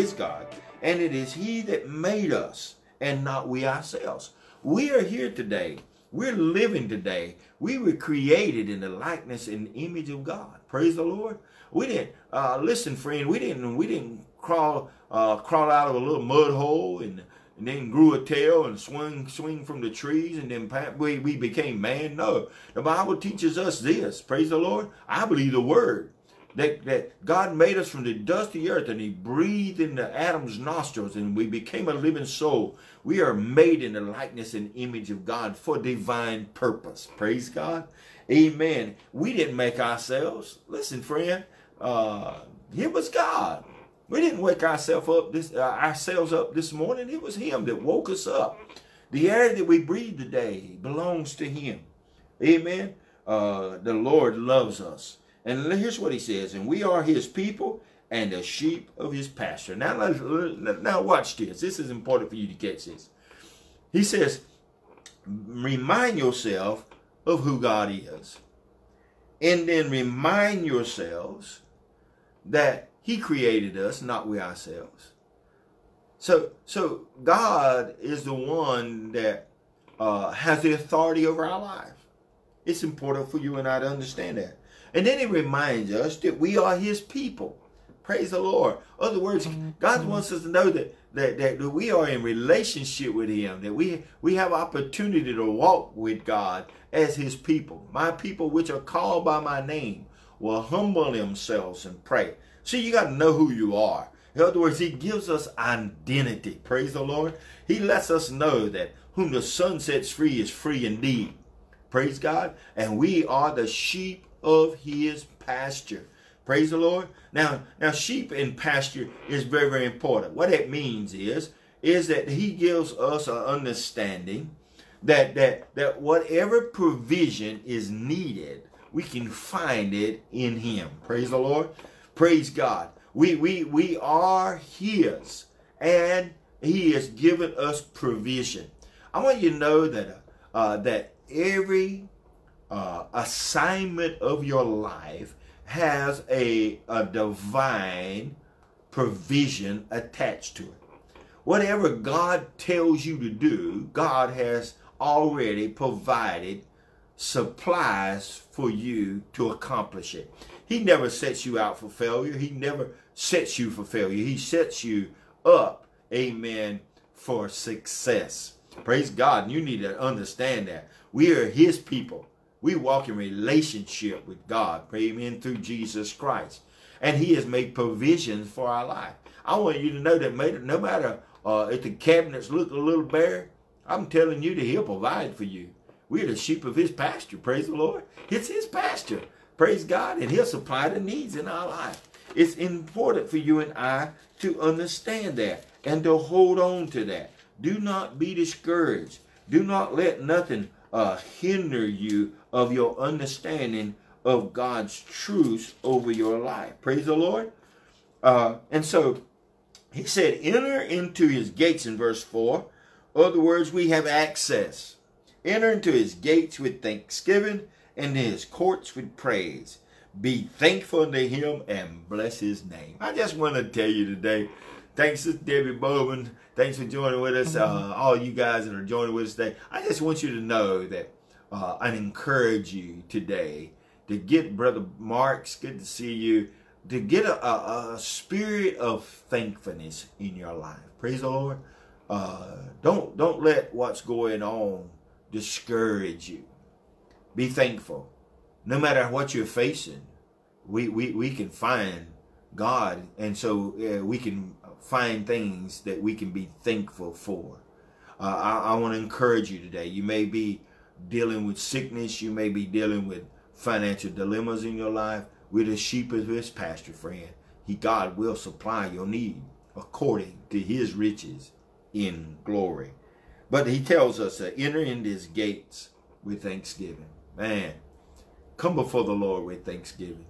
is God, and it is He that made us, and not we ourselves. We are here today. We're living today. We were created in the likeness and image of God. Praise the Lord. We didn't uh, listen, friend. We didn't. We didn't crawl uh, crawl out of a little mud hole and and then grew a tail and swing swing from the trees and then we, we became man. No, the Bible teaches us this. Praise the Lord. I believe the word that, that God made us from the dusty earth and he breathed into Adam's nostrils and we became a living soul. We are made in the likeness and image of God for divine purpose. Praise God. Amen. We didn't make ourselves. Listen, friend, uh, it was God. We didn't wake ourselves up this uh, ourselves up this morning. It was Him that woke us up. The air that we breathe today belongs to Him. Amen. Uh, the Lord loves us, and here's what He says: "And we are His people." And the sheep of his pasture. Now, now watch this. This is important for you to catch this. He says, remind yourself of who God is. And then remind yourselves that he created us, not we ourselves. So, so God is the one that uh, has the authority over our life. It's important for you and I to understand that. And then he reminds us that we are his people. Praise the Lord. Other words, mm-hmm. God mm-hmm. wants us to know that, that, that we are in relationship with him, that we, we have opportunity to walk with God as his people. My people which are called by my name will humble themselves and pray. See, you got to know who you are. In other words, he gives us identity. Praise the Lord. He lets us know that whom the Son sets free is free indeed. Praise God. And we are the sheep of his pasture. Praise the Lord. Now, now sheep in pasture is very, very important. What it means is, is that he gives us an understanding that that that whatever provision is needed, we can find it in him. Praise the Lord. Praise God. We, we, we are His, and He has given us provision. I want you to know that, uh, that every uh, assignment of your life has a, a divine provision attached to it. Whatever God tells you to do, God has already provided supplies for you to accomplish it. He never sets you out for failure. He never sets you for failure. He sets you up, amen, for success. Praise God. You need to understand that. We are his people. We walk in relationship with God, amen, through Jesus Christ. And he has made provisions for our life. I want you to know that no matter uh, if the cabinets look a little bare, I'm telling you that he'll provide for you. We're the sheep of his pasture. Praise the Lord. It's his pasture. Praise God, and He'll supply the needs in our life. It's important for you and I to understand that and to hold on to that. Do not be discouraged. Do not let nothing uh, hinder you of your understanding of God's truths over your life. Praise the Lord. Uh, and so he said, enter into his gates in verse 4. Other words, we have access. Enter into his gates with thanksgiving and his courts with praise. Be thankful to him and bless his name. I just want to tell you today, thanks to Debbie Bowman. Thanks for joining with us. Uh, all you guys that are joining with us today. I just want you to know that uh, I encourage you today to get Brother Marks, good to see you, to get a, a, a spirit of thankfulness in your life. Praise the Lord. Uh, don't don't let what's going on discourage you. Be thankful. No matter what you're facing, we, we, we can find God. And so uh, we can find things that we can be thankful for. Uh, I, I want to encourage you today. You may be dealing with sickness. You may be dealing with financial dilemmas in your life. We're the sheep of his pasture, friend. He, God will supply your need according to his riches in glory. But he tells us to enter into his gates with thanksgiving. Man, come before the Lord with thanksgiving.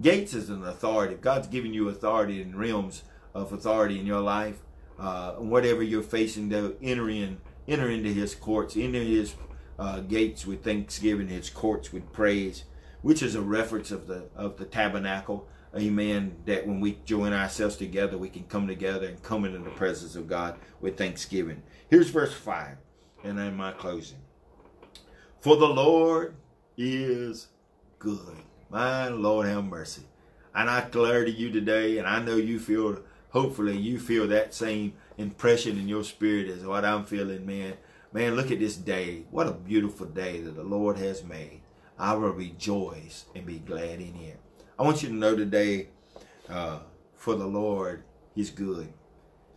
Gates is an authority. God's giving you authority in realms of authority in your life, uh, whatever you're facing, to enter in, enter into His courts, enter His uh, gates with thanksgiving, His courts with praise, which is a reference of the of the tabernacle. Amen. That when we join ourselves together, we can come together and come into the presence of God with thanksgiving. Here's verse 5, and in my closing. For the Lord is good. My Lord have mercy. And I declare to you today, and I know you feel, hopefully you feel that same impression in your spirit as what I'm feeling, man. Man, look at this day. What a beautiful day that the Lord has made. I will rejoice and be glad in it. I want you to know today, uh, for the Lord, He's good.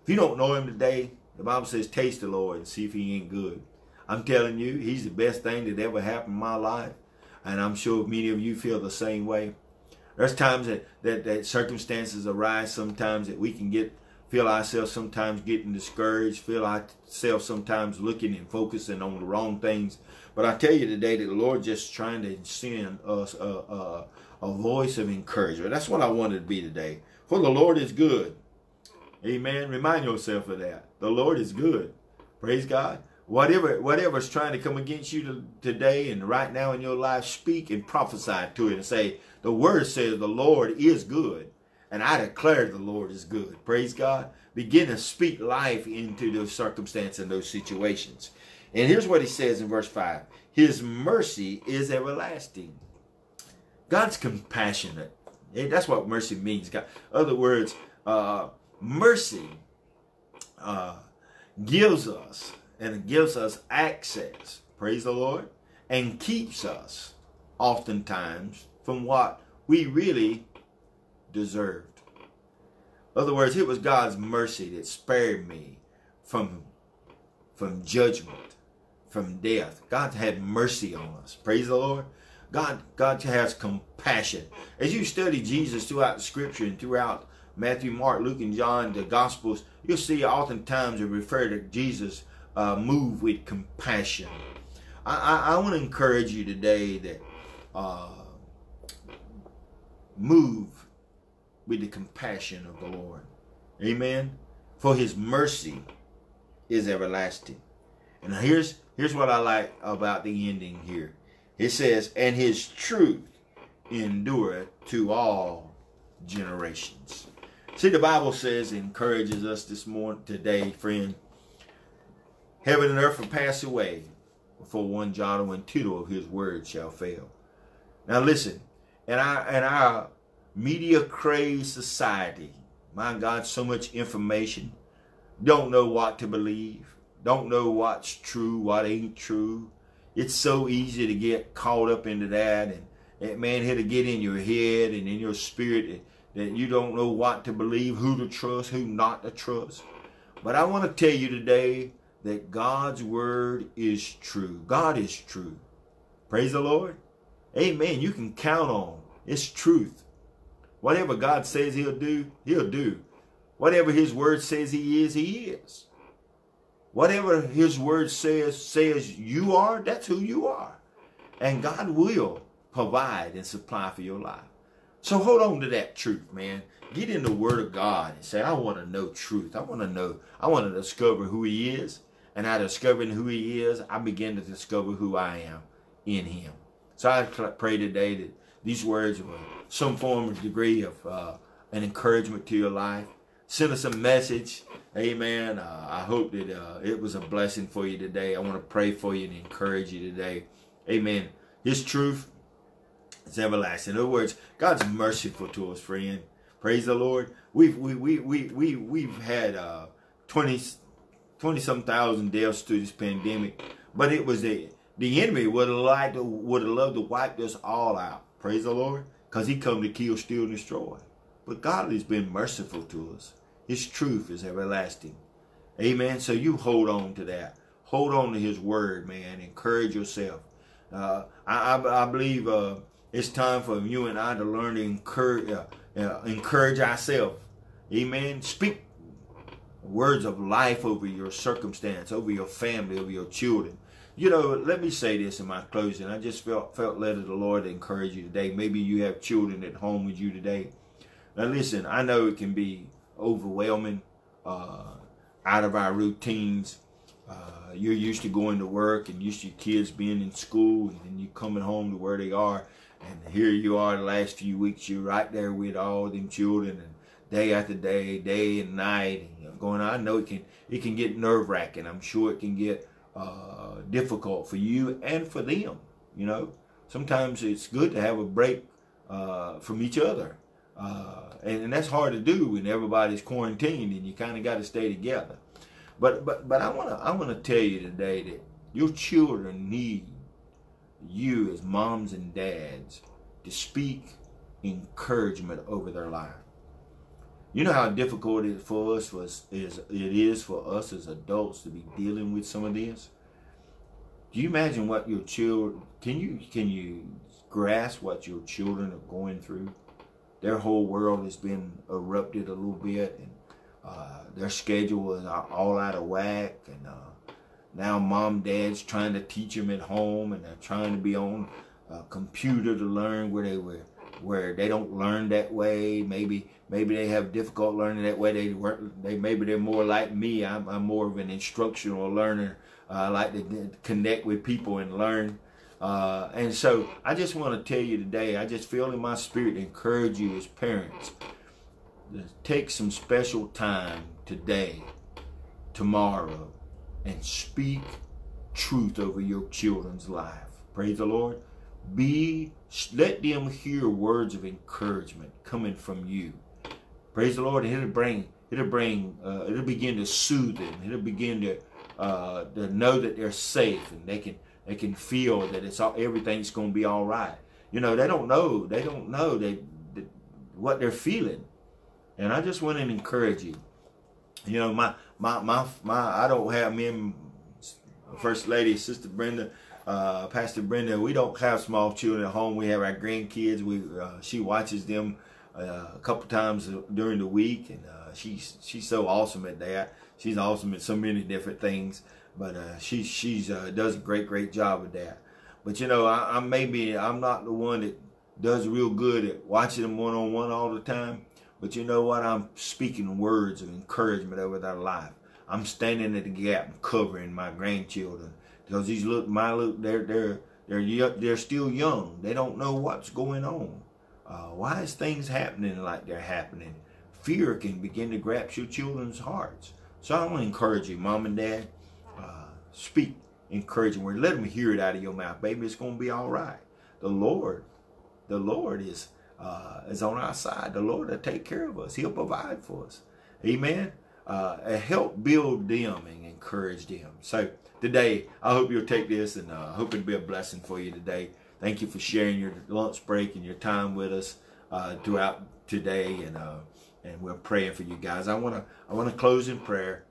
If you don't know Him today, the Bible says, taste the Lord and see if He ain't good. I'm telling you, He's the best thing that ever happened in my life. And I'm sure many of you feel the same way. There's times that, that, that circumstances arise sometimes that we can get feel ourselves sometimes getting discouraged, feel ourselves sometimes looking and focusing on the wrong things. But I tell you today that the Lord just trying to send us a, a, a voice of encouragement. That's what I wanted to be today. For the Lord is good. Amen. Remind yourself of that. The Lord is good. Praise God. Whatever whatever's trying to come against you to, today and right now in your life, speak and prophesy to it and say, the word says the Lord is good. And I declare the Lord is good. Praise God. Begin to speak life into those circumstances and those situations. And here's what he says in verse 5 His mercy is everlasting. God's compassionate. That's what mercy means. God. Other words, uh, mercy uh, gives us and it gives us access, praise the Lord, and keeps us oftentimes from what we really deserved. In other words, it was God's mercy that spared me from, from judgment, from death. God had mercy on us. Praise the Lord. God, God has compassion. As you study Jesus throughout the scripture and throughout Matthew, Mark, Luke, and John, the Gospels, you'll see oftentimes it refer to Jesus uh, move with compassion. I, I, I want to encourage you today that uh, move with the compassion of the Lord. Amen. For his mercy is everlasting. And here's here's what I like about the ending here. It says, and his truth endureth to all generations. See, the Bible says, encourages us this morning, today, friend. Heaven and earth will pass away before one jot or one tittle of his word shall fail. Now listen, in our, in our media crazed society, my God, so much information, don't know what to believe, don't know what's true, what ain't true. It's so easy to get caught up into that and, and man, here to get in your head and in your spirit that you don't know what to believe, who to trust, who not to trust. But I want to tell you today that God's word is true. God is true. Praise the Lord. Amen. You can count on. It's truth. Whatever God says he'll do, he'll do. Whatever his word says he is, he is. Whatever his word says says you are, that's who you are. And God will provide and supply for your life. So hold on to that truth, man. Get in the word of God and say, I want to know truth. I want to know, I want to discover who he is. And I discovering who he is, I begin to discover who I am in him. So I pray today that these words will some form of degree of uh, an encouragement to your life. Send us a message. Amen. Uh, I hope that uh, it was a blessing for you today. I want to pray for you and encourage you today. Amen. His truth is everlasting. In other words, God's merciful to us, friend. Praise the Lord. We've we we we we we've had uh 20 20 some thousand deaths through this pandemic, but it was a the enemy would have liked would have loved to wipe us all out. Praise the Lord. Because he come to kill, steal, and destroy. But God has been merciful to us. His truth is everlasting. Amen. So you hold on to that. Hold on to his word, man. Encourage yourself. Uh, I, I, I, believe uh, it's time for you and I to learn to encourage, uh, uh encourage ourselves. Amen. Speak words of life over your circumstance, over your family, over your children. You know, let me say this in my closing. I just felt felt led of the Lord to encourage you today. Maybe you have children at home with you today. Now listen, I know it can be overwhelming, uh, out of our routines. Uh, you're used to going to work and used to your kids being in school and then you coming home to where they are. and here you are the last few weeks. You're right there with all them children, and day after day, day and night, going. I know it can it can get nerve wracking. I'm sure it can get uh, difficult for you and for them. You know, sometimes it's good to have a break uh, from each other, uh, and, and that's hard to do when everybody's quarantined and you kind of got to stay together. But but but I wanna I wanna tell you today that your children need you as moms and dads to speak encouragement over their life. You know how difficult it for us was is it is for us as adults to be dealing with some of this. Do you imagine what your children can you can you grasp what your children are going through? Their whole world has been erupted a little bit, and uh, their schedule is all out of whack, and uh, now mom, dad's trying to teach them at home, and they're trying to be on a computer to learn where they were, where they don't learn that way. Maybe maybe they have difficult learning that way. They work. They maybe they're more like me. I'm, I'm more of an instructional learner. Uh, I like to connect with people and learn. Uh, and so I just want to tell you today, I just feel in my spirit to encourage you as parents to take some special time today, tomorrow, and speak truth over your children's life. Praise the Lord. Be let them hear words of encouragement coming from you. Praise the Lord. it'll bring it'll bring uh, it'll begin to soothe them. It'll begin to uh, to know that they're safe and they can they can feel that it's all, everything's going to be all right. You know, they don't know. They don't know they, they, what they're feeling. And I just want to encourage you. You know, my my my my I don't have me and First Lady, Sister Brenda, uh, Pastor Brenda. We don't have small children at home. We have our grandkids. We uh, she watches them uh, a couple times during the week, and uh, she's she's so awesome at that. She's awesome at so many different things. But uh, she she's uh, does a great great job with that. But you know, I, I'm maybe I'm not the one that does real good at watching them one on one all the time. But you know what? I'm speaking words of encouragement over their life. I'm standing at the gap covering my grandchildren because these look my look they're they're they're they're still young. They don't know what's going on. Uh, why is things happening like they're happening? Fear can begin to grasp your children's hearts. So I want to encourage you, mom and dad speak encouraging word. Let them hear it out of your mouth, baby. It's going to be all right. The Lord, the Lord is uh, is on our side. The Lord will take care of us. He'll provide for us. Amen. Uh, help build them and encourage them. So today, I hope you'll take this and uh, hope it'll be a blessing for you today. Thank you for sharing your lunch break and your time with us uh, throughout today, and uh, and we're praying for you guys. I want to I want to close in prayer,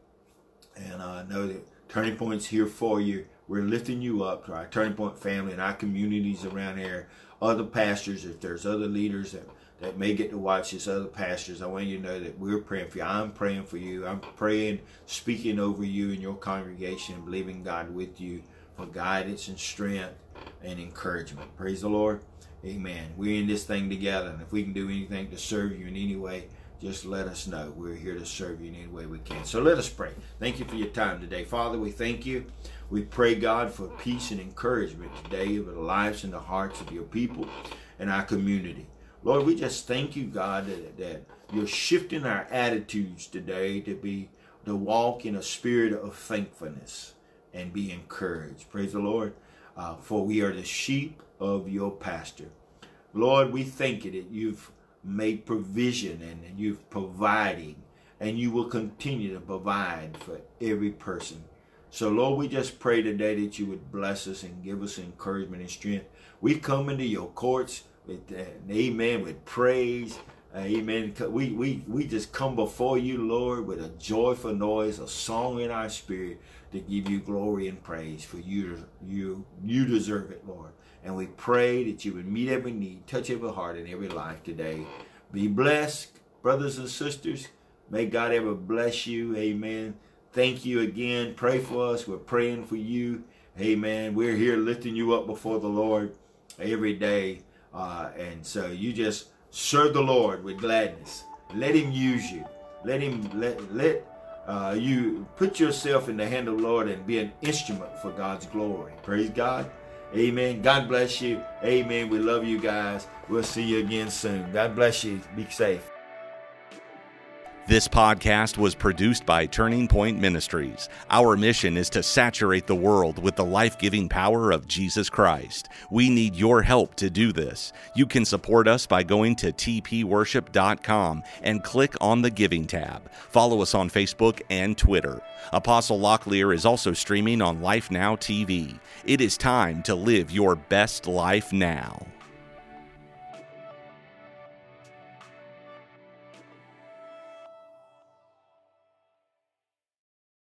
and I know that Turning Point's here for you. We're lifting you up to our Turning Point family and our communities around here. Other pastors, if there's other leaders that, that may get to watch this, other pastors, I want you to know that we're praying for you. I'm praying for you. I'm praying, speaking over you and your congregation, believing God with you for guidance and strength and encouragement. Praise the Lord. Amen. We're in this thing together, and if we can do anything to serve you in any way, just let us know. We're here to serve you in any way we can. So let us pray. Thank you for your time today. Father, we thank you. We pray, God, for peace and encouragement today over the lives and the hearts of your people and our community. Lord, we just thank you, God, that, that you're shifting our attitudes today to be to walk in a spirit of thankfulness and be encouraged. Praise the Lord. Uh, for we are the sheep of your pasture. Lord, we thank you that you've made provision and, and you've providing and you will continue to provide for every person. So Lord, we just pray today that you would bless us and give us encouragement and strength. We come into your courts with uh, amen, with praise. Amen. We, we, we just come before you, Lord, with a joyful noise, a song in our spirit to give you glory and praise for you. You, you deserve it, Lord. And we pray that you would meet every need, touch every heart and every life today. Be blessed, brothers and sisters. May God ever bless you. Amen. Thank you again. Pray for us. We're praying for you. Amen. We're here lifting you up before the Lord every day. Uh, and so you just serve the Lord with gladness. Let him use you. Let him let let uh, you put yourself in the hand of the Lord and be an instrument for God's glory. Praise God. Amen. God bless you. Amen. We love you guys. We'll see you again soon. God bless you. Be safe. This podcast was produced by Turning Point Ministries. Our mission is to saturate the world with the life giving power of Jesus Christ. We need your help to do this. You can support us by going to tpworship.com and click on the Giving tab. Follow us on Facebook and Twitter. Apostle Locklear is also streaming on Life Now TV. It is time to live your best life now.